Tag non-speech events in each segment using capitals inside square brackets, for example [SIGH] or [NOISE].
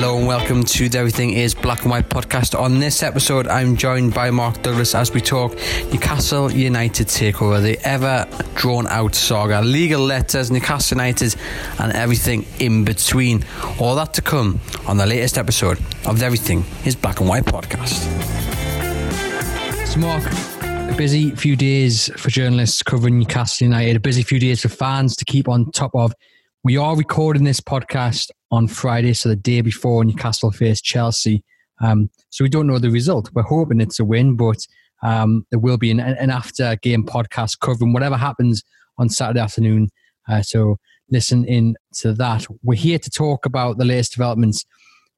Hello and welcome to the Everything is Black and White podcast. On this episode, I'm joined by Mark Douglas as we talk Newcastle United takeover, the ever drawn out saga, legal letters, Newcastle United, and everything in between. All that to come on the latest episode of the Everything is Black and White podcast. So, Mark, a busy few days for journalists covering Newcastle United, a busy few days for fans to keep on top of. We are recording this podcast on Friday, so the day before Newcastle face Chelsea. Um, so we don't know the result. We're hoping it's a win, but um, there will be an, an, after game podcast covering whatever happens on Saturday afternoon. Uh, so listen in to that. We're here to talk about the latest developments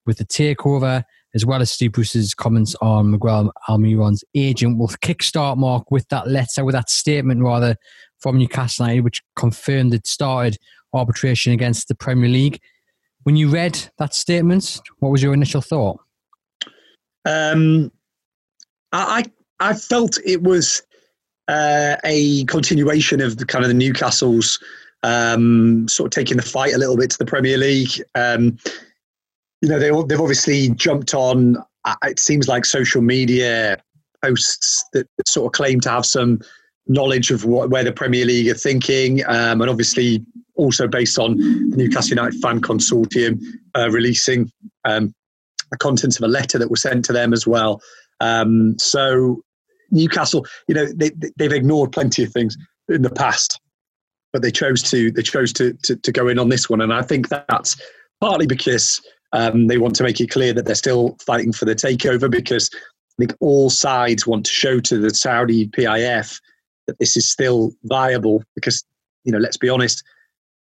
with the takeover, as well as Steve Bruce's comments on Miguel Almiron's agent. We'll kickstart Mark with that letter, with that statement rather from Newcastle United, which confirmed it started arbitration against the Premier League. When you read that statement, what was your initial thought? Um, I I felt it was uh, a continuation of the kind of the Newcastle's um, sort of taking the fight a little bit to the Premier League. Um, you know, they, they've obviously jumped on. Uh, it seems like social media posts that sort of claim to have some knowledge of what, where the Premier League are thinking, um, and obviously also based on the Newcastle United Fan Consortium uh, releasing um, the contents of a letter that was sent to them as well. Um, so Newcastle, you know, they, they've ignored plenty of things in the past, but they chose to they chose to, to, to go in on this one, and I think that's partly because um, they want to make it clear that they're still fighting for the takeover because I think all sides want to show to the Saudi PIF that this is still viable because you know let's be honest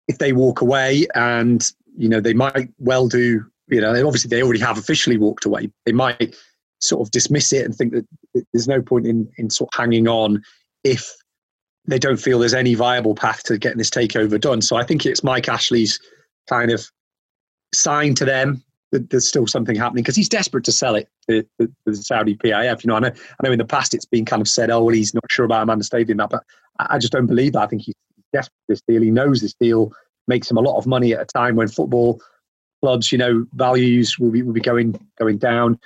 if they walk away and you know they might well do you know obviously they already have officially walked away they might sort of dismiss it and think that there's no point in in sort of hanging on if they don't feel there's any viable path to getting this takeover done so i think it's mike ashley's kind of sign to them that there's still something happening because he's desperate to sell it to, the Saudi PIF. You know, I know, I know in the past it's been kind of said, oh, well, he's not sure about Amanda Staveley now, but I just don't believe that. I think he's desperate for this deal. He knows this deal makes him a lot of money at a time when football clubs, you know, values will be, will be going going down.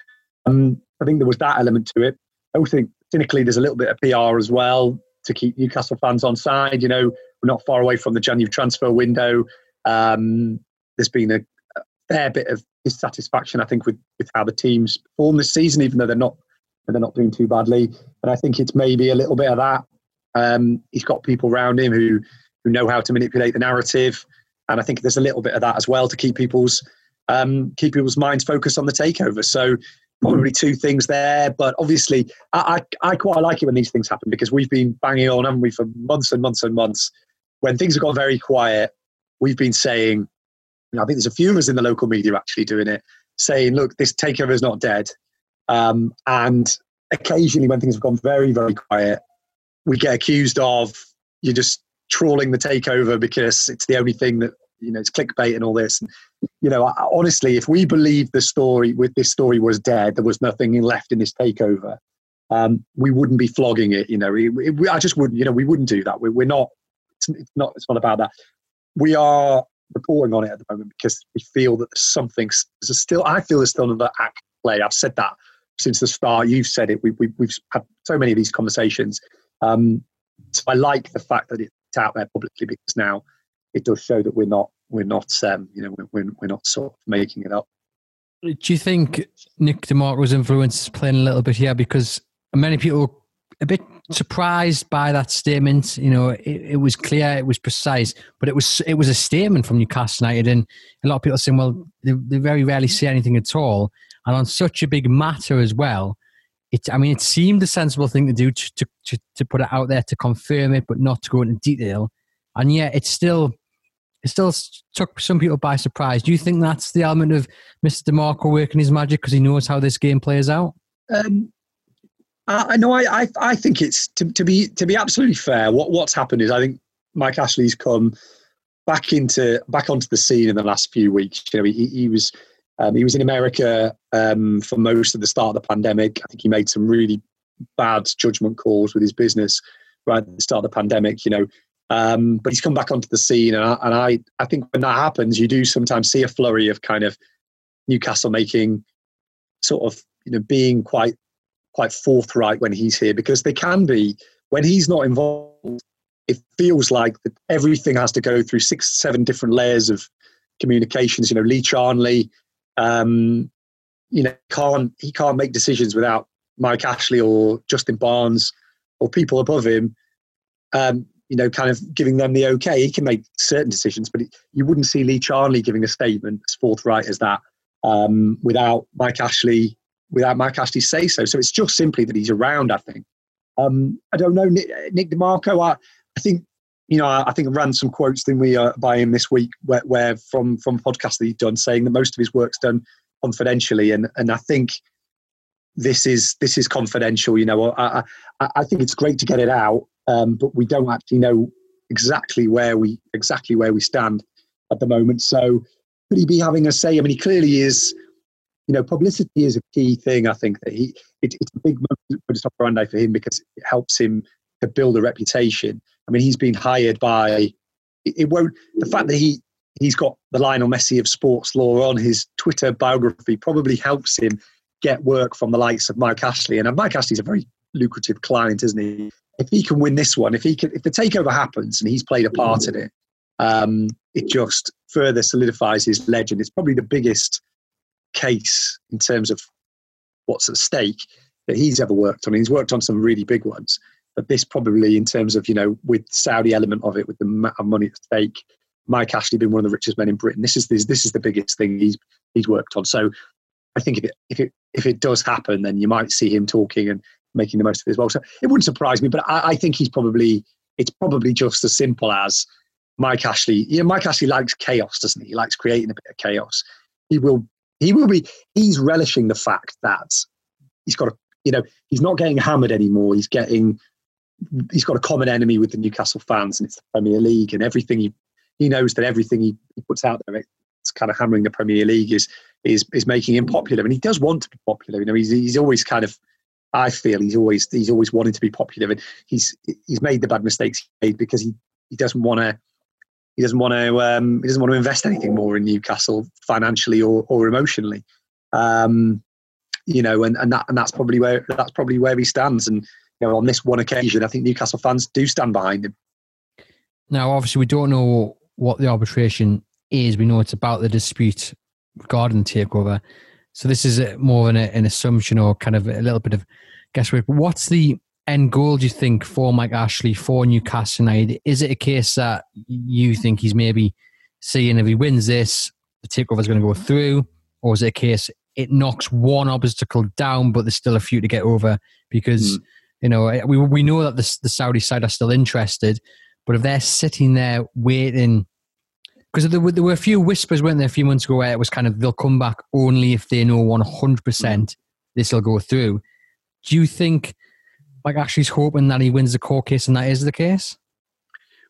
Um, I think there was that element to it. I also think cynically there's a little bit of PR as well to keep Newcastle fans on side. You know, we're not far away from the January transfer window. Um, there's been a, a, fair bit of dissatisfaction, I think, with, with how the teams perform this season, even though they're not they're not doing too badly. And I think it's maybe a little bit of that um, he's got people around him who who know how to manipulate the narrative, and I think there's a little bit of that as well to keep people's um, keep people's minds focused on the takeover. So probably two things there, but obviously I, I, I quite like it when these things happen because we've been banging on, haven't we, for months and months and months. When things have gone very quiet, we've been saying, I think there's a few of us in the local media actually doing it, saying, look, this takeover is not dead. Um, and occasionally, when things have gone very, very quiet, we get accused of you're just trawling the takeover because it's the only thing that you know it's clickbait and all this. You know, honestly, if we believed the story with this story was dead, there was nothing left in this takeover. Um, we wouldn't be flogging it. You know, we, we, I just wouldn't. You know, we wouldn't do that. We, we're not. It's, it's not. It's not about that. We are reporting on it at the moment because we feel that there's something. There's still. I feel there's still another act play. I've said that since the start. You've said it. We, we, we've had so many of these conversations. Um, so I like the fact that it's out there publicly because now it does show that we're not we're not um, you know we're, we're not sort of making it up. Do you think Nick DeMarco's influence is playing a little bit here because many people were a bit surprised by that statement. You know, it, it, was clear, it was precise, but it was it was a statement from Newcastle United, and a lot of people saying, well, they, they very rarely say anything at all, and on such a big matter as well it, I mean, it seemed a sensible thing to do to, to, to put it out there to confirm it, but not to go into detail. And yet, it still it still took some people by surprise. Do you think that's the element of Mr. DeMarco working his magic because he knows how this game plays out? Um, I know. I, I, I think it's to, to be to be absolutely fair. What what's happened is I think Mike Ashley's come back into back onto the scene in the last few weeks. You know, he, he was um, he was in America um, for most of the start of the pandemic. I think he made some really bad judgment calls with his business right at the start of the pandemic. You know, um, but he's come back onto the scene, and I, and I, I think when that happens, you do sometimes see a flurry of kind of Newcastle making sort of you know being quite quite forthright when he's here because they can be when he's not involved. It feels like that everything has to go through six, seven different layers of communications. You know, Lee Charnley, um, you know, can't he can't make decisions without Mike Ashley or Justin Barnes or people above him. Um, you know, kind of giving them the okay. He can make certain decisions, but you wouldn't see Lee Charnley giving a statement as forthright as that um, without Mike Ashley, without Mike Ashley say so. So it's just simply that he's around. I think. Um, I don't know Nick, Nick DeMarco. I, I think you know, I, I think ran some quotes then we uh, by him this week, where, where from from podcasts that he's done, saying that most of his work's done confidentially, and and I think this is this is confidential. You know, I I, I think it's great to get it out um, but we don't actually know exactly where we exactly where we stand at the moment. So could he be having a say? I mean, he clearly is. You know, publicity is a key thing. I think that he it, it's a big modus operandi for him because it helps him to build a reputation. I mean, he's been hired by. It, won't. The fact that he he's got the Lionel Messi of sports law on his Twitter biography probably helps him get work from the likes of Mike Ashley. And Mike Ashley's a very lucrative client, isn't he? if he can win this one, if he can, if the takeover happens and he's played a part in it, um, it just further solidifies his legend. It's probably the biggest case in terms of what's at stake that he's ever worked on. He's worked on some really big ones, but this probably, in terms of you know, with Saudi element of it, with the amount of money at stake, Mike Ashley being one of the richest men in Britain. This is this, this is the biggest thing he's he's worked on. So I think if it if it if it does happen, then you might see him talking and making the most of it as well. So it wouldn't surprise me, but I, I think he's probably it's probably just as simple as Mike Ashley. You know, Mike Ashley likes chaos, doesn't he? He likes creating a bit of chaos. He will he will be he's relishing the fact that he's got a you know he's not getting hammered anymore. He's getting he's got a common enemy with the Newcastle fans, and it's the Premier League and everything. He he knows that everything he, he puts out there, it's kind of hammering the Premier League is is is making him popular, and he does want to be popular. You know, he's he's always kind of I feel he's always he's always wanted to be popular, and he's he's made the bad mistakes he made because he, he doesn't want to he doesn't want to um, he doesn't want to invest anything more in Newcastle financially or or emotionally. Um, you know, and, and that and that's probably where that's probably where he stands. And you know, on this one occasion, I think Newcastle fans do stand behind him. Now, obviously, we don't know what the arbitration is. We know it's about the dispute regarding the takeover. So this is more an, an assumption or kind of a little bit of guesswork. What's the end goal, do you think, for Mike Ashley, for Newcastle United? Is it a case that you think he's maybe seeing if he wins this, the takeover is going to go through? Or is it a case it knocks one obstacle down, but there's still a few to get over? Because, mm. You know, eh, we, we know that the, the Saudi side are still interested, but if they're sitting there waiting because there were, there were a few whispers, weren't there, a few months ago where it was kind of they'll come back only if they know 100% this will go through. Do you think Mike Ashley's hoping that he wins the court case and that is the case?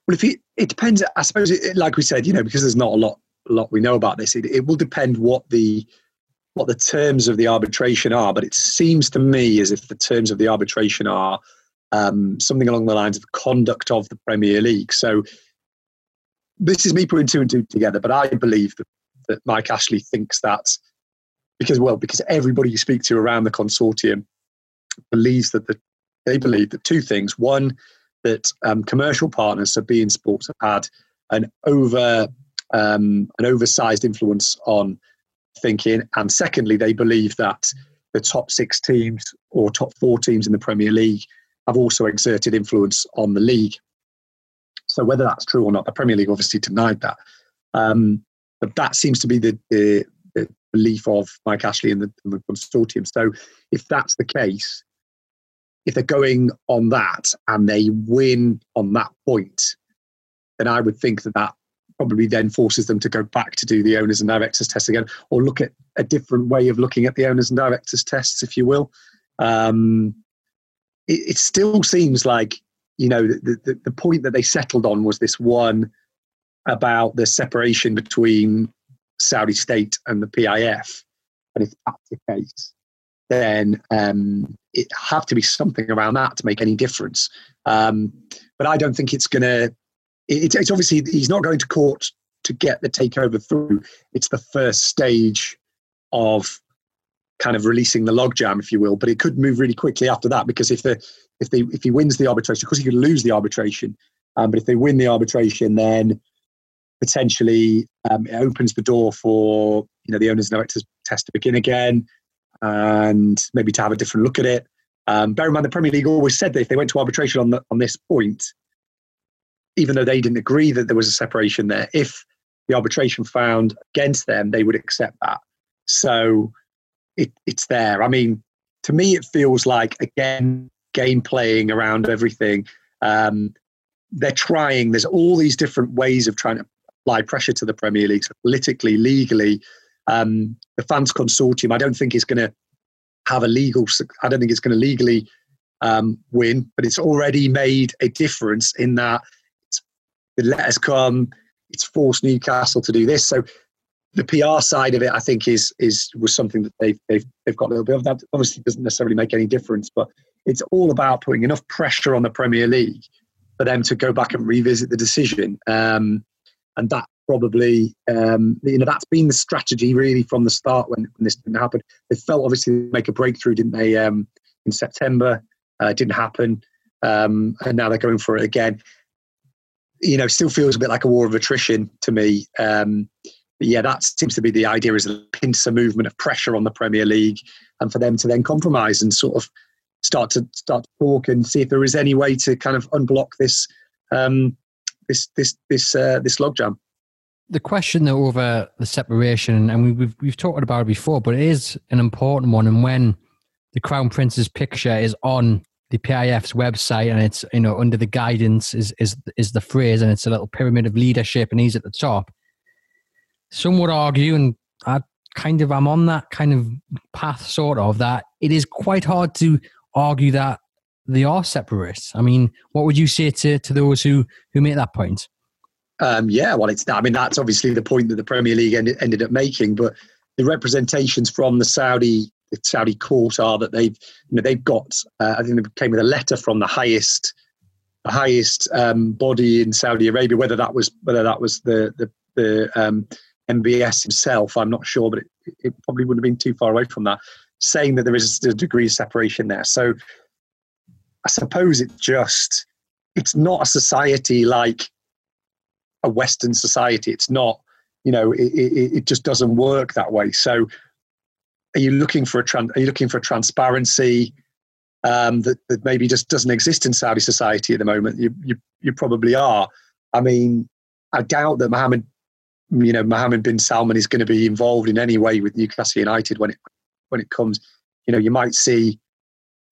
Well, if he, it depends. I suppose, it, like we said, you know, because there's not a lot, lot we know about this. It, it will depend what the what the terms of the arbitration are. But it seems to me as if the terms of the arbitration are um, something along the lines of conduct of the Premier League. So this is me putting two and two together, but I believe that, that Mike Ashley thinks that because, well, because everybody you speak to around the consortium believes that the, they believe that two things. One, that um, commercial partners, so beIN Sports, have had an over um, an oversized influence on thinking, and secondly, they believe that the top six teams or top four teams in the Premier League have also exerted influence on the league. So whether that's true or not, the Premier League obviously denied that. Um, but that seems to be the, the, the belief of Mike Ashley and the, and the, consortium. So if that's the case, if they're going on that and they win on that point, then I would think that that probably then forces them to go back to do the owners and directors test again, or look at a different way of looking at the owners and directors tests, if you will. Um, it, it, still seems like you know, the, the, the point that they settled on was this one about the separation between Saudi state and the PIF. And if that's the case, then um, it have to be something around that to make any difference. Um, but I don't think it's going to. It, it's obviously he's not going to court to get the takeover through. It's the first stage of kind of releasing the logjam, if you will. But it could move really quickly after that because if the if they if he wins the arbitration, of course he could lose the arbitration. Um, but if they win the arbitration, then potentially um, it opens the door for you know the owners and directors test to begin again, and maybe to have a different look at it. Um, bear in mind, the Premier League always said that if they went to arbitration on the, on this point, even though they didn't agree that there was a separation there, if the arbitration found against them, they would accept that. So it, it's there. I mean, to me, it feels like again game playing around everything. Um, they're trying. There's all these different ways of trying to apply pressure to the Premier League, so politically, legally. Um, the fans consortium, I don't think is going to have a legal. I don't think it's going to legally um, win, but it's already made a difference in that the letters come. It's forced Newcastle to do this. So the PR side of it, I think, is is was something that they've they've they've got a little bit of that. Obviously, doesn't necessarily make any difference, but it's all about putting enough pressure on the Premier League for them to go back and revisit the decision. Um, and that probably, um, you know, that's been the strategy really from the start when, when this didn't happen. They felt obviously make a breakthrough, didn't they? Um, in September, uh, didn't happen, um, and now they're going for it again. You know, still feels a bit like a war of attrition to me. Um, yeah, that seems to be the idea is a pincer movement of pressure on the Premier League, and for them to then compromise and sort of start to start to talk and see if there is any way to kind of unblock this um, this this this uh, this logjam. The question though over the separation, and we've we've talked about it before, but it is an important one. And when the Crown Prince's picture is on the PIF's website, and it's you know under the guidance is is is the phrase, and it's a little pyramid of leadership, and he's at the top some would argue, and I kind of am on that kind of path, sort of, that it is quite hard to argue that they are separate. I mean, what would you say to, to those who, who make that point? Um, yeah, well, it's I mean that's obviously the point that the Premier League ended, ended up making, but the representations from the Saudi the Saudi court are that they've you know they've got uh, I think they came with a letter from the highest the highest um, body in Saudi Arabia, whether that was whether that was the the, the um, MBS himself, I'm not sure, but it, it probably wouldn't have been too far away from that, saying that there is a degree of separation there. So I suppose it just, it's not a society like a Western society. It's not, you know, it, it, it just doesn't work that way. So are you looking for a, tran- are you looking for transparency? Um, that, that maybe just doesn't exist in Saudi society at the moment. You, you, you probably are. I mean, I doubt that Mohammed you know Mohammed bin Salman is going to be involved in any way with Newcastle United when it when it comes. You know, you might see,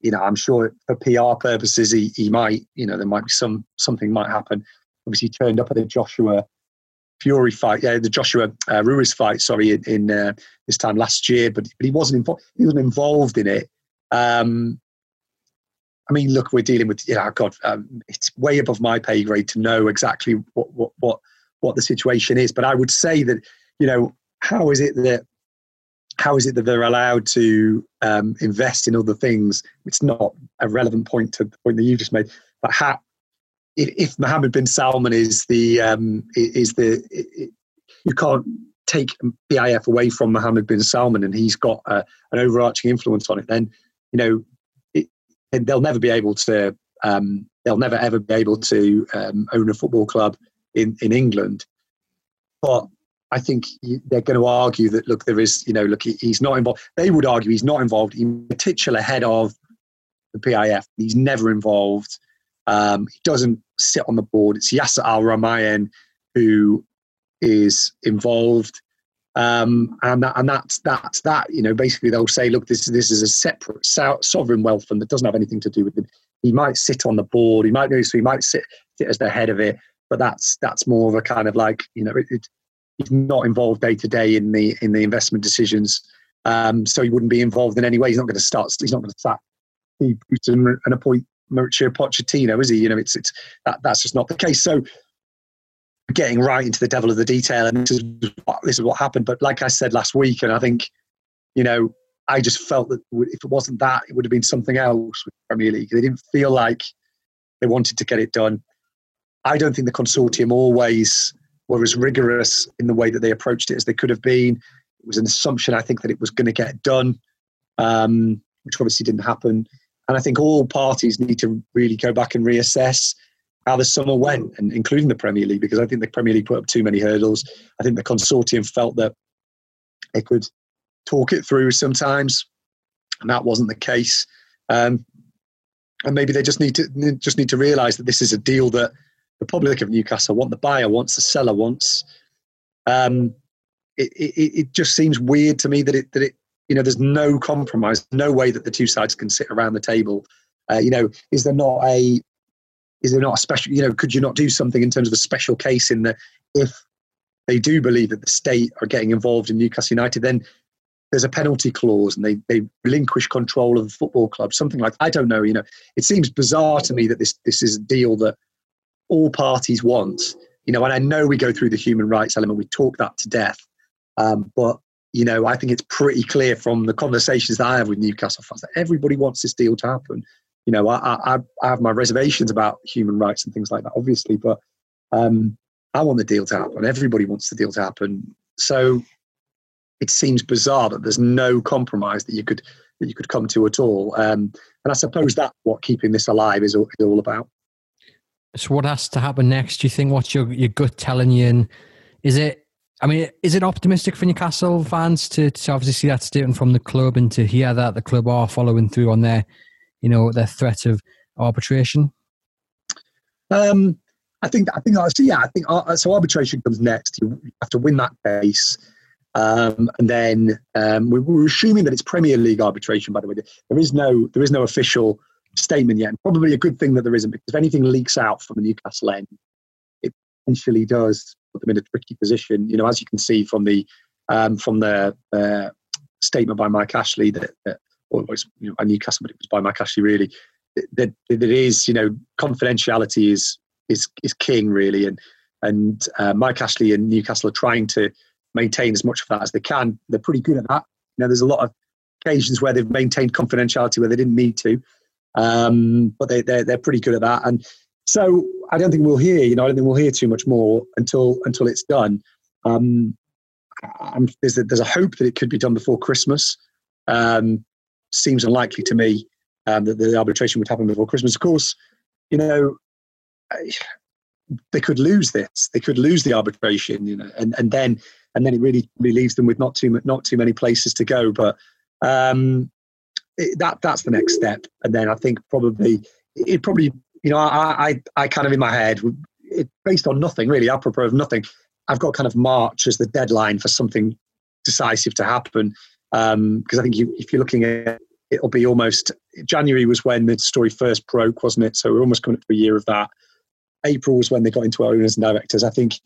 you know, I'm sure for PR purposes, he, he might, you know, there might be some something might happen. Obviously, turned up at the Joshua Fury fight, yeah, the Joshua uh, Ruiz fight, sorry, in, in uh, this time last year, but but he wasn't involved. He wasn't involved in it. Um, I mean, look, we're dealing with, you know, God, um, it's way above my pay grade to know exactly what what what what the situation is. But I would say that, you know, how is it that how is it that they're allowed to um, invest in other things? It's not a relevant point to the point that you just made. But how, if, Mohammed bin Salman is the um, is the it, you can't take PIF away from Mohammed bin Salman, and he's got uh, an overarching influence on it. Then you know it, they'll never be able to. Um, they'll never ever be able to um, own a football club in, in England. But I think they're going to argue that, look, there is, you know, look, he's not involved. They would argue he's not involved. He's a titular head of the PIF. He's never involved. Um, he doesn't sit on the board. It's Yasser Al Rumayyan who is involved. Um, and that, and that's that's that. You know, basically they'll say, look, this this is a separate so- sovereign wealth fund that doesn't have anything to do with him. He might sit on the board. He might know, so he might sit sit as the head of it but that's that's more of a kind of like you know it, it, he's not involved day to day in the in the investment decisions. Um, so he wouldn't be involved in any way. He's not going to start. He's not going to sack Steve and, and appoint Mauricio Pochettino, is he? You know, it's it's that that's just not the case. So getting right into the devil of the detail, and this is what, this is what happened. But like I said last week, and I think you know, I just felt that if it wasn't that, it would have been something else with Premier League. They didn't feel like they wanted to get it done. I don't think the consortium always were as rigorous in the way that they approached it as they could have been. it was an assumption, I think, that it was going to get done, um, which obviously didn't happen. And I think all parties need to really go back and reassess how the summer went, and including the Premier League, because I think the Premier League put up too many hurdles. I think the consortium felt that they could talk it through sometimes, and that wasn't the case. Um, and maybe they just need to just need to realise that this is a deal that the public of Newcastle want, the buyer wants, the seller wants. Um, it, it, it just seems weird to me that it that it you know there's no compromise, no way that the two sides can sit around the table. Uh, you know, is there not a is there not a special you know could you not do something in terms of a special case in that if they do believe that the state are getting involved in Newcastle United, then there's a penalty clause and they, they relinquish control of the football club, something like I don't know. You know, it seems bizarre to me that this this is a deal that all parties want. You know, and I know we go through the human rights element, we talk that to death, um, but you know, I think it's pretty clear from the conversations that I have with Newcastle fans that everybody wants this deal to happen. You know, I, I, I have my reservations about human rights and things like that, obviously, but um, I want the deal to happen. Everybody wants the deal to happen. So it seems bizarre that there's no compromise that you could that you could come to at all. Um, and I suppose that's what keeping this alive is all, is all about. So what has to happen next? Do you think? What's your your gut telling you? And is it? I mean, is it optimistic for Newcastle fans to, to obviously see that statement from the club and to hear that the club are following through on their, you know, their threat of arbitration? Um, I think I think so. Yeah, I think uh, so. Arbitration comes next. You have to win that case, um, and then um, we, are assuming that it's Premier League arbitration. By the way, there is no there is no official statement yet. And probably a good thing that there isn't, because if anything leaks out from the Newcastle end, it potentially does put them in a tricky position. You know, as you can see from the um, from the uh, statement by Mike Ashley that, that or was you know, by Newcastle, but it was by Mike Ashley really. That, that it is, you know, confidentiality is is is king really, and and uh, Mike Ashley and Newcastle are trying to maintain as much of that as they can. They're pretty good at that. You know, there's a lot of occasions where they've maintained confidentiality where they didn't need to, um, but they they're, they're pretty good at that. And so I don't think we'll hear. You know, I don't think we'll hear too much more until until it's done. Um, there's a, there's a hope that it could be done before Christmas. Um, seems unlikely to me um, that the arbitration would happen before Christmas. Of course, you know, they could lose this. They could lose the arbitration, you know, and, and then and then it really, really leaves them with not too not too many places to go. But um, it, that that's the next step. And then I think probably it probably you know I I, I kind of in my head it, based on nothing really apropos of nothing. I've got kind of March as the deadline for something decisive to happen because um, I think you, if you're looking at it'll be almost January was when the story first broke, wasn't it? So we're almost coming up to a year of that. April was when they got into owners and directors. I think,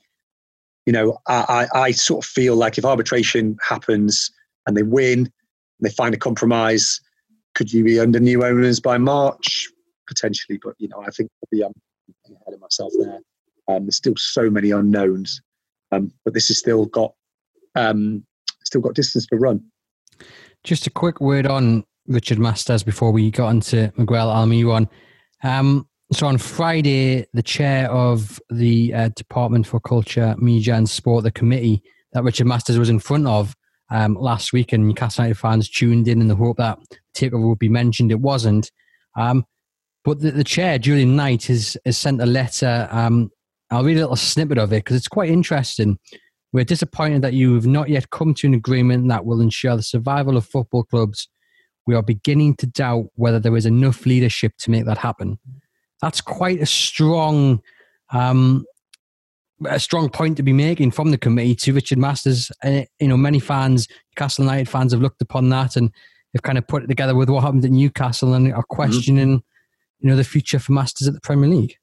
you know, I, I, I sort of feel like if arbitration happens and they win, and they find a compromise, could you be under new owners by March? Potentially, but you know, I think probably I'm ahead of myself there. Um, there's still so many unknowns, um, but this has still got um, still got distance to run. Just a quick word on Richard Masters before we got into Miguel Almiron. Um, so on Friday, the chair of the uh, Department for Culture, Media and Sport, the committee that Richard Masters was in front of um, last week, and Newcastle United fans tuned in in the hope that takeover would be mentioned. It wasn't. Um, but the, the, chair, Julian Knight, has, has sent a letter. Um, I'll read a little snippet of it because it's quite interesting. We're disappointed that you have not yet come to an agreement that will ensure the survival of football clubs. We are beginning to doubt whether there is enough leadership to make that happen that's quite a strong um, a strong point to be making from the committee to Richard Masters. Uh, you know, many fans, Castle United fans, have looked upon that and they've kind of put it together with what happened at Newcastle and are questioning, mm-hmm. You know, the future for Masters at the Premier League.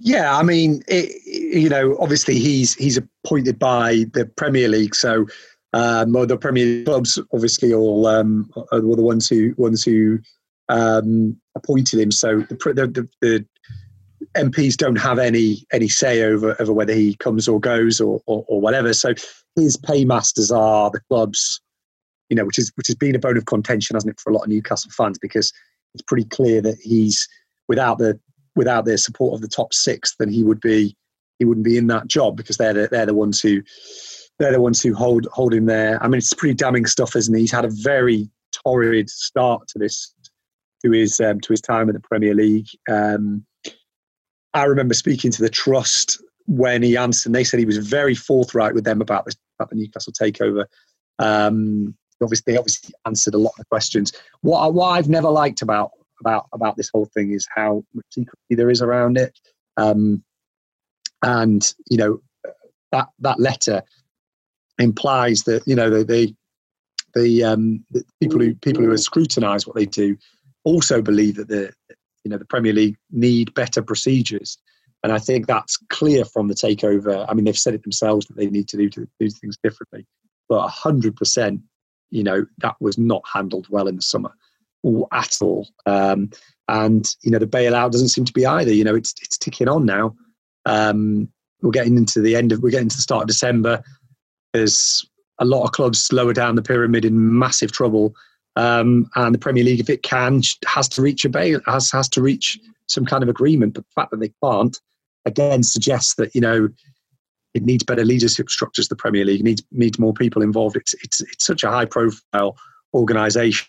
Yeah, I mean, it, you know, obviously he's he's appointed by the Premier League, so um, the Premier clubs obviously all um, are the ones who ones who um, appointed him. So the, the, the, MPs don't have any any say over over whether he comes or goes or, or, or whatever. So his paymasters are the clubs, you know, which is which has been a bone of contention, hasn't it, for a lot of Newcastle fans because it's pretty clear that he's without the without the support of the top six, then he would be he wouldn't be in that job because they're the, they're the ones who they're the ones who hold hold him there. I mean, it's pretty damning stuff, isn't it? He's had a very torrid start to this to his um, to his time in the Premier League. Um, I remember speaking to the trust when he answered, and they said he was very forthright with them about about the Newcastle takeover. Um, obviously, they obviously answered a lot of questions. What, what I've never liked about about about this whole thing is how much secrecy there is around it. Um, and you know that that letter implies that you know the the, the, um, the people who people who scrutinise what they do also believe that the you know the Premier League need better procedures. And I think that's clear from the takeover. I mean, they've said it themselves that they need to do to do things differently. But hundred percent, you know, that was not handled well in the summer at all. Um, and you know, the bailout doesn't seem to be either. You know, it's it's ticking on now. Um, we're getting into the end of we're getting to the start of December. There's a lot of clubs lower down the pyramid in massive trouble, um, and the Premier League, if it can, has to reach a bail has has to reach some kind of agreement. But the fact that they can't again suggests that you know it needs better leadership structures. The Premier League needs needs more people involved. It's it's it's such a high profile organisation,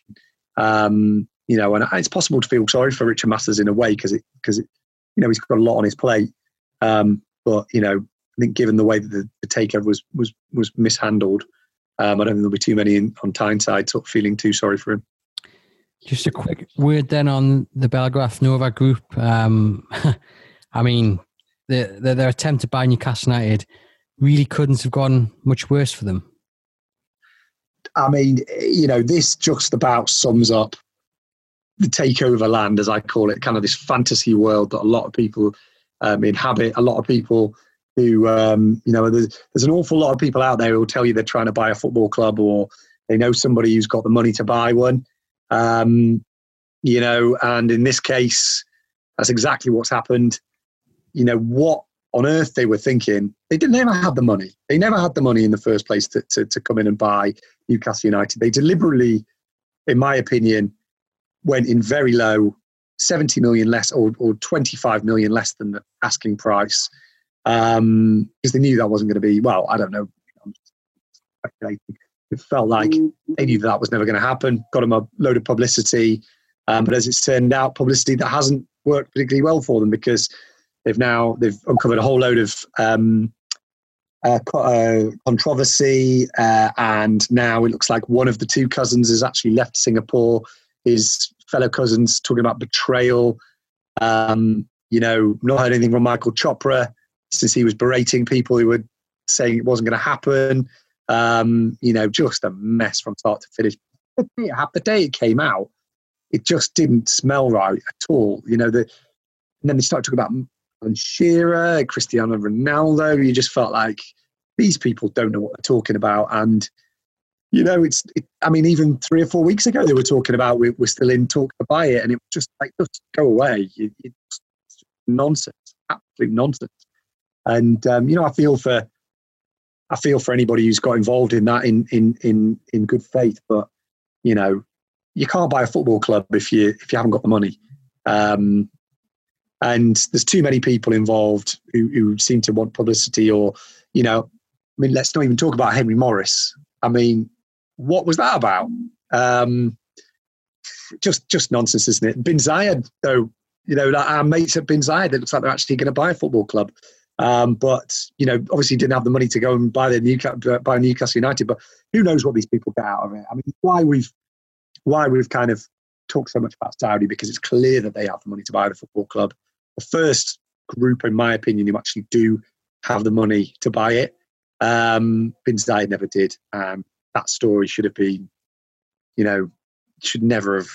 um, you know, and it's possible to feel sorry for Richard Masters in a way because it because you know he's got a lot on his plate. Um, but you know, I think given the way that the, the takeover was was was mishandled, um, I don't think there'll be too many in, on Tyneside sort of feeling too sorry for him. Just a quick word then on the Bellagraph Nova group. Um, [LAUGHS] I mean, the, the, their attempt to buy Newcastle United really couldn't have gone much worse for them. I mean, you know, this just about sums up the takeover land, as I call it, kind of this fantasy world that a lot of people um, inhabit. A lot of people who, um, you know, there's, there's an awful lot of people out there who will tell you they're trying to buy a football club or they know somebody who's got the money to buy one. Um, you know, and in this case, that's exactly what's happened you know, what on earth they were thinking. They didn't never have the money. They never had the money in the first place to, to, to come in and buy Newcastle United. They deliberately, in my opinion, went in very low, 70 million less or, or 25 million less than the asking price. Um, because they knew that wasn't going to be, well, I don't know. It felt like they knew that, that was never going to happen. Got them a load of publicity. Um, but as it's turned out, publicity that hasn't worked particularly well for them because They've now they've uncovered a whole load of um, uh, uh, controversy, uh, and now it looks like one of the two cousins has actually left Singapore. His fellow cousins talking about betrayal. Um, you know, not heard anything from Michael Chopra since he was berating people who were saying it wasn't going to happen. Um, you know, just a mess from start to finish. [LAUGHS] The day it came out, it just didn't smell right at all. You know, the, and then they started talking about Shearer, Cristiano Ronaldo. You just felt like these people don't know what they're talking about. And, you know, it's, it, I mean, even three or four weeks ago, they were talking about we, are still in talk to buy it. And it was just like, just go away. It, it's nonsense, absolute nonsense. And, um, you know, I feel for, I feel for anybody who's got involved in that in, in, in, in good faith. But, you know, you can't buy a football club if you, if you haven't got the money. Um, and there's too many people involved who, who seem to want publicity or you know i mean let's not even talk about henry mauriss. I mean what was that about? Um, just just nonsense isn't it? Bin zayed though you know our mates at bin zayed it looks like they're actually going to buy a football club. Um, but you know obviously didn't have the money to go and buy the Newcastle, buy newcastle united but who knows what these people get out of it? I mean why we've why we've kind of talked so much about saudi because it's clear that they have the money to buy the football club the first group, in my opinion, who actually do have the money to buy it. Um, Bin never did. Um, that story should have been, you know, should never have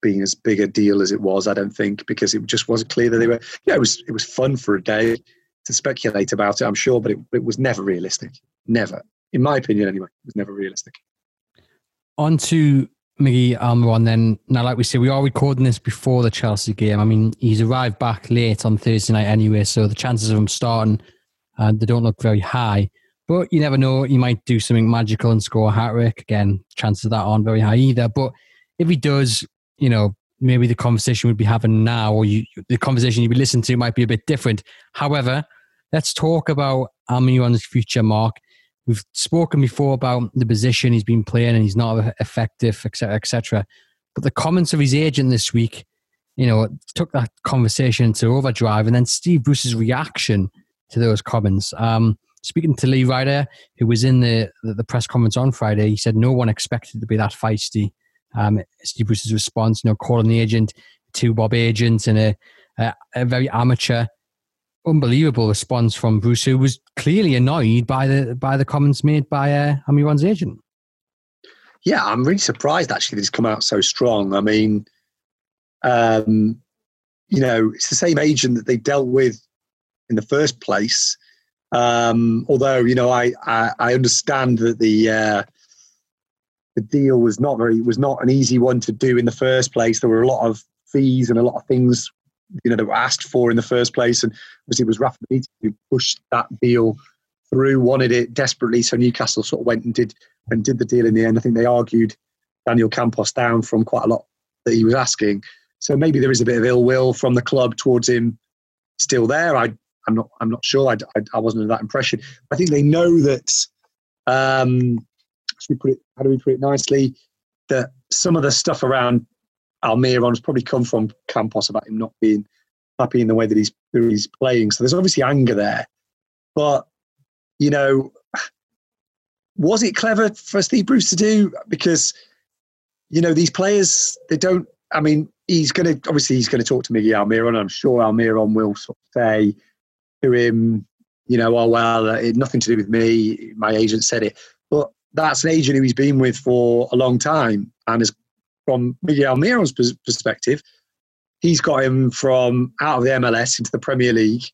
been as big a deal as it was. I don't think because it just wasn't clear that they were. Yeah, it was. It was fun for a day to speculate about it. I'm sure, but it, it was never realistic. Never, in my opinion, anyway, it was never realistic. On to Miggy Almiron then. Now, like we said, we are recording this before the Chelsea game. I mean, he's arrived back late on Thursday night anyway, so the chances of him starting, uh, they don't look very high. But you never know. He might do something magical and score a hat trick. Again, chances of that aren't very high either. But if he does, you know, maybe the conversation we'd be having now, or you, the conversation you'd be listening to, might be a bit different. However, let's talk about Almiron's future, Mark. We've spoken before about the position he's been playing and he's not effective, etc., etc. But the comments of his agent this week, you know, took that conversation to overdrive, and then Steve Bruce's reaction to those comments. Um, speaking to Lee Ryder, who was in the, the, the press conference on Friday, he said no one expected to be that feisty. Um, Steve Bruce's response, you know, calling the agent to Bob Agent and a, a, a very amateur unbelievable response from Bruce, who was clearly annoyed by the by the comments made by uh, Almiron's agent. Yeah, I'm really surprised actually that he's come out so strong. I mean, um, you know, it's the same agent that they dealt with in the first place. Um, although, you know, I, I, I understand that the uh, the deal was not very was not an easy one to do in the first place. There were a lot of fees and a lot of things you know, that were asked for in the first place. And obviously, it was Rafa Benitez who pushed that deal through, wanted it desperately. So Newcastle sort of went and did and did the deal in the end. I think they argued Daniel Campos down from quite a lot that he was asking. So maybe there is a bit of ill will from the club towards him still there. I, I'm not. I'm not sure. I, I, I wasn't under that impression. I think they know that. Um, we put it? How do we put it nicely? That some of the stuff around Almiron's probably come from Campos about him not being happy in the way that he's that he's playing. So there's obviously anger there. But you know, was it clever for Steve Bruce to do? Because you know these players, they don't. I mean, he's going to obviously he's going to talk to Miguel Almiron. I'm sure Almiron will sort of say to him, you know, oh well, uh, it nothing to do with me. My agent said it, but that's an agent who he's been with for a long time and has from Miguel Almiron's perspective, he's got him from out of the MLS into the Premier League,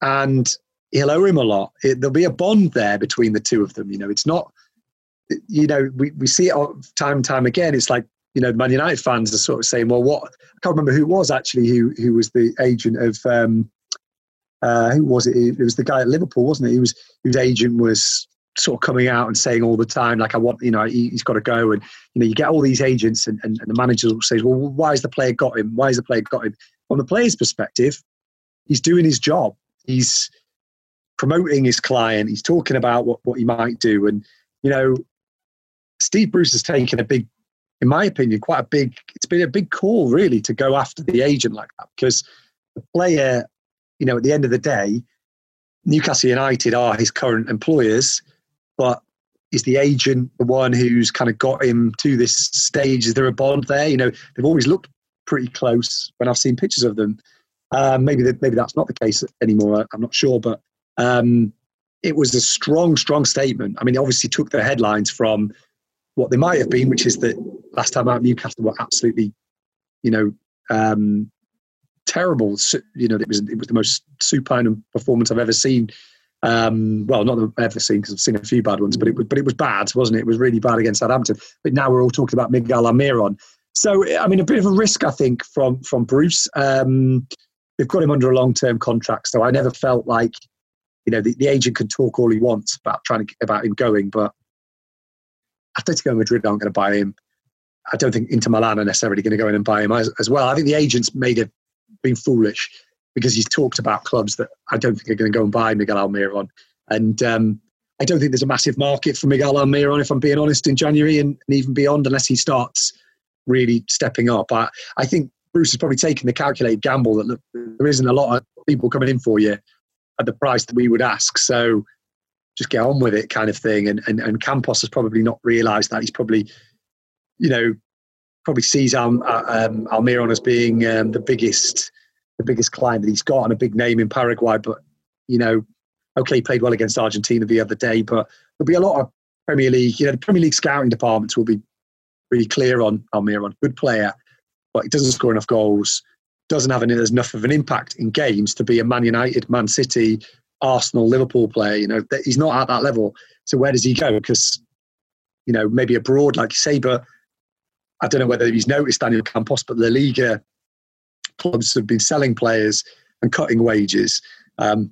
and he'll owe him a lot. It, there'll be a bond there between the two of them. You know, it's not. You know, we, we see it time and time again. It's like you know, Man United fans are sort of saying, "Well, what?" I can't remember who was actually who who was the agent of. Um, uh, who was it? It was the guy at Liverpool, wasn't it? He was whose agent was sort of coming out and saying all the time, like, I want, you know, he, has got to go. And, you know, you get all these agents and, and, and the manager says, well, why has the player got him? Why has the player got him? From the player's perspective, he's doing his job. He's promoting his client. He's talking about what, what he might do. And, you know, Steve Bruce has taken a big, in my opinion, quite a big, it's been a big call really to go after the agent like that because the player, you know, at the end of the day, Newcastle United are his current employers but is the agent the one who's kind of got him to this stage? Is there a bond there? You know, they've always looked pretty close when I've seen pictures of them. Um, maybe that, maybe that's not the case anymore. I'm not sure, but um, it was a strong, strong statement. I mean, obviously took the headlines from what they might have been, which is that last time out Newcastle were absolutely, you know, um, terrible. You know, it was it was the most supine performance I've ever seen um, well, not that I've ever seen because I've seen a few bad ones, but it was but it was bad, wasn't it? It was really bad against Southampton. But now we're all talking about Miguel Almiron. So I mean, a bit of a risk, I think, from from Bruce. Um, they've got him under a long term contract, so I never felt like you know the, the agent can talk all he wants about trying to about him going, but Atletico Madrid aren't going to buy him. I don't think Inter Milan are necessarily going to go in and buy him as, as well. I think the agents made it been foolish because he's talked about clubs that I don't think are going to go and buy Miguel Almiron. And um, I don't think there's a massive market for Miguel Almiron, if I'm being honest, in January and, and even beyond, unless he starts really stepping up. I, I think Bruce has probably taken the calculated gamble that look, there isn't a lot of people coming in for you at the price that we would ask. So just get on with it, kind of thing. And and, and Campos has probably not realised that. He's probably, you know, probably sees Al, uh, um, Almiron as being um, the biggest the biggest client that he's got and a big name in Paraguay. But you know, okay, he played well against Argentina the other day, but there'll be a lot of Premier League. You know, the Premier League scouting departments will be really clear on Almiron. Good player, but he doesn't score enough goals. Doesn't have enough of an impact in games to be a Man United, Man City, Arsenal, Liverpool player. You know, he's not at that level. So where does he go? Because you know, maybe abroad, like you say, but I don't know whether he's noticed Daniel Campos, but La Liga clubs have been selling players and cutting wages. Um,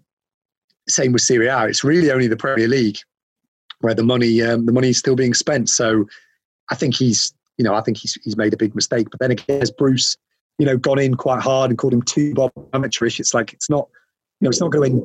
same with Serie A. It's really only the Premier League where the money um, the money is still being spent. So I think he's you know I think he's he's made a big mistake. But then again, as Bruce you know gone in quite hard and called him too Bob amateurish, it's like it's not you know it's not going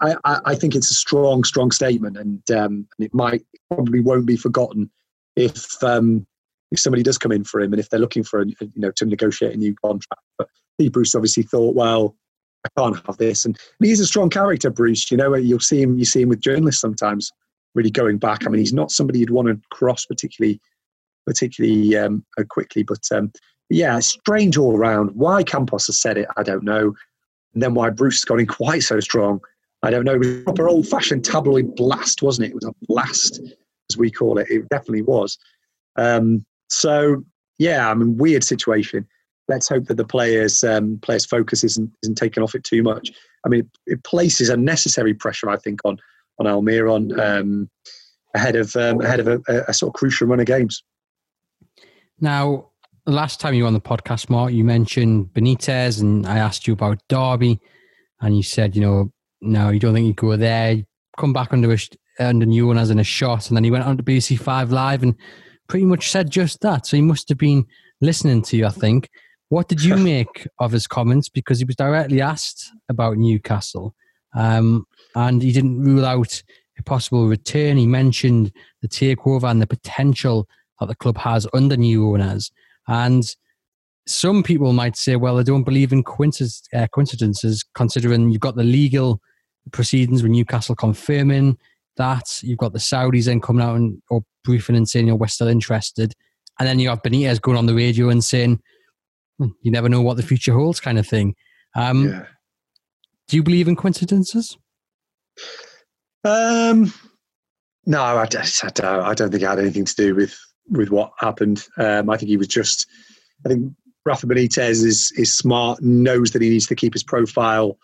I, I think it's a strong, strong statement, and um, it might probably won't be forgotten if um, if somebody does come in for him and if they're looking for a, you know to negotiate a new contract. But Pete Bruce obviously thought, well, I can't have this, and he's a strong character, Bruce. You know, you'll see him, you see him with journalists sometimes, really going back. I mean, he's not somebody you'd want to cross particularly, particularly um, uh, quickly, but um, yeah, strange all around. Why Campos has said it, I don't know. And then why Bruce has got in [LAUGHS] quite so strong, I don't know. It was a proper old fashioned tabloid blast, wasn't it? It was a blast, as we call it. It definitely was. Um, so, yeah, I mean, weird situation. Let's hope that the players' um, players' focus isn't isn't taken off it too much. I mean, it, it places unnecessary pressure, I think, on on Almiron um, ahead of um, ahead of a, a, sort of crucial run of games. Now, last time you were on the podcast, Mark, you mentioned Benitez, and I asked you about Derby, and you said, you know, no, you don't think you go there. Come back under a, under new one as in a shot, and then he went on to BBC Five Live and pretty much said just that. So he must have been listening to you, I think. What did you [LAUGHS] make of his comments? Because he was directly asked about Newcastle, um, and he didn't rule out a possible return. He mentioned the takeover and the potential that the club has under new owners. And some people might say, well, I don't believe in uh, coincidences, considering you've got the legal proceedings with Newcastle confirming that. You've got the Saudis then coming out and or briefing and saying, you know, we're still interested. And then you have Benitez going on the radio and saying, hmm, you never know what the future holds, kind of thing. Um, yeah. Do you believe in coincidences? Um, no, I, just, I, don't, I don't think it had anything to do with with what happened. Um, I think he was just. I think Rafa Benitez is is smart, knows that he needs to keep his profile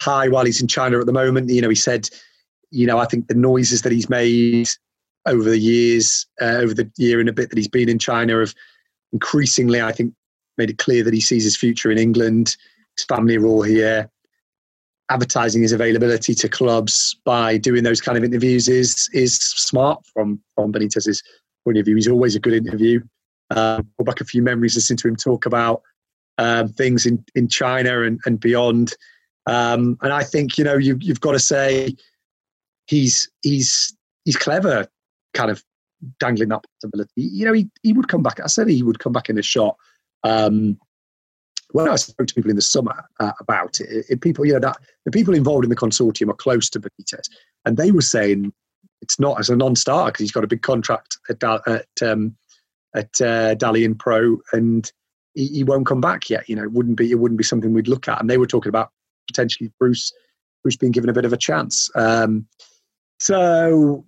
high while he's in China at the moment. You know, he said, you know, I think the noises that he's made over the years, uh, over the year and a bit that he's been in China, have increasingly, I think, made it clear that he sees his future in England. His family are all here. Advertising his availability to clubs by doing those kind of interviews is is smart from from Benitez's point of view. He's always a good interview. Um, go back a few memories, listening to him talk about um, things in, in China and, and beyond. Um, and I think you know you, you've got to say he's he's he's clever, kind of dangling that possibility. You know, he he would come back. I said he would come back in a shot. Um, when I spoke to people in the summer uh, about it, it, people, you know, that the people involved in the consortium are close to Benitez, and they were saying it's not as a non-starter because he's got a big contract at at, um, at uh, Dalian Pro, and he, he, won't come back yet. You know, it wouldn't be it wouldn't be something we'd look at. And they were talking about potentially Bruce Bruce being given a bit of a chance. Um, so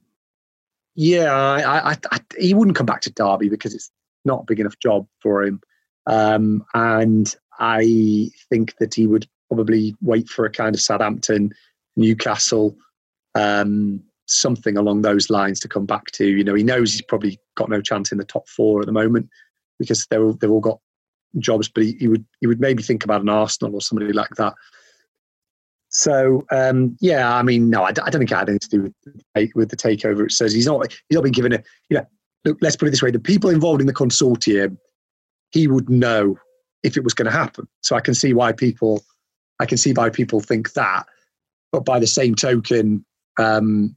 yeah, I, I, I, he wouldn't come back to Derby because it's not a big enough job for him. Um, and I think that he would probably wait for a kind of Southampton, Newcastle, um, something along those lines to come back to. You know, he knows he's probably got no chance in the top four at the moment because they're all, they've all got jobs, but he, he would he would maybe think about an Arsenal or somebody like that. So um, yeah, I mean, no, I, don't think it had anything to do with, with the takeover. It says he's not he's not been given a you know. Look, let's put it this way: the people involved in the consortium, he would know if it was going to happen. So I can see why people, I can see why people think that. But by the same token, um,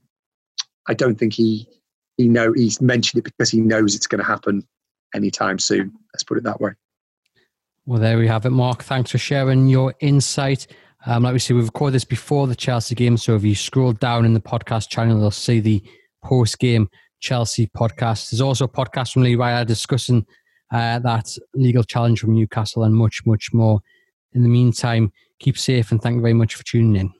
I don't think he he know he's mentioned it because he knows it's going to happen anytime soon. Let's put it that way. Well, there we have it, Mark. Thanks for sharing your insight. Um, like we see, we've recorded this before the Chelsea game, so if you scroll down in the podcast channel, you'll see the post-game Chelsea podcast. There's also a podcast from Lee Ryder discussing uh, that legal challenge from Newcastle and much, much more. In the meantime, keep safe and thank you very much for tuning in.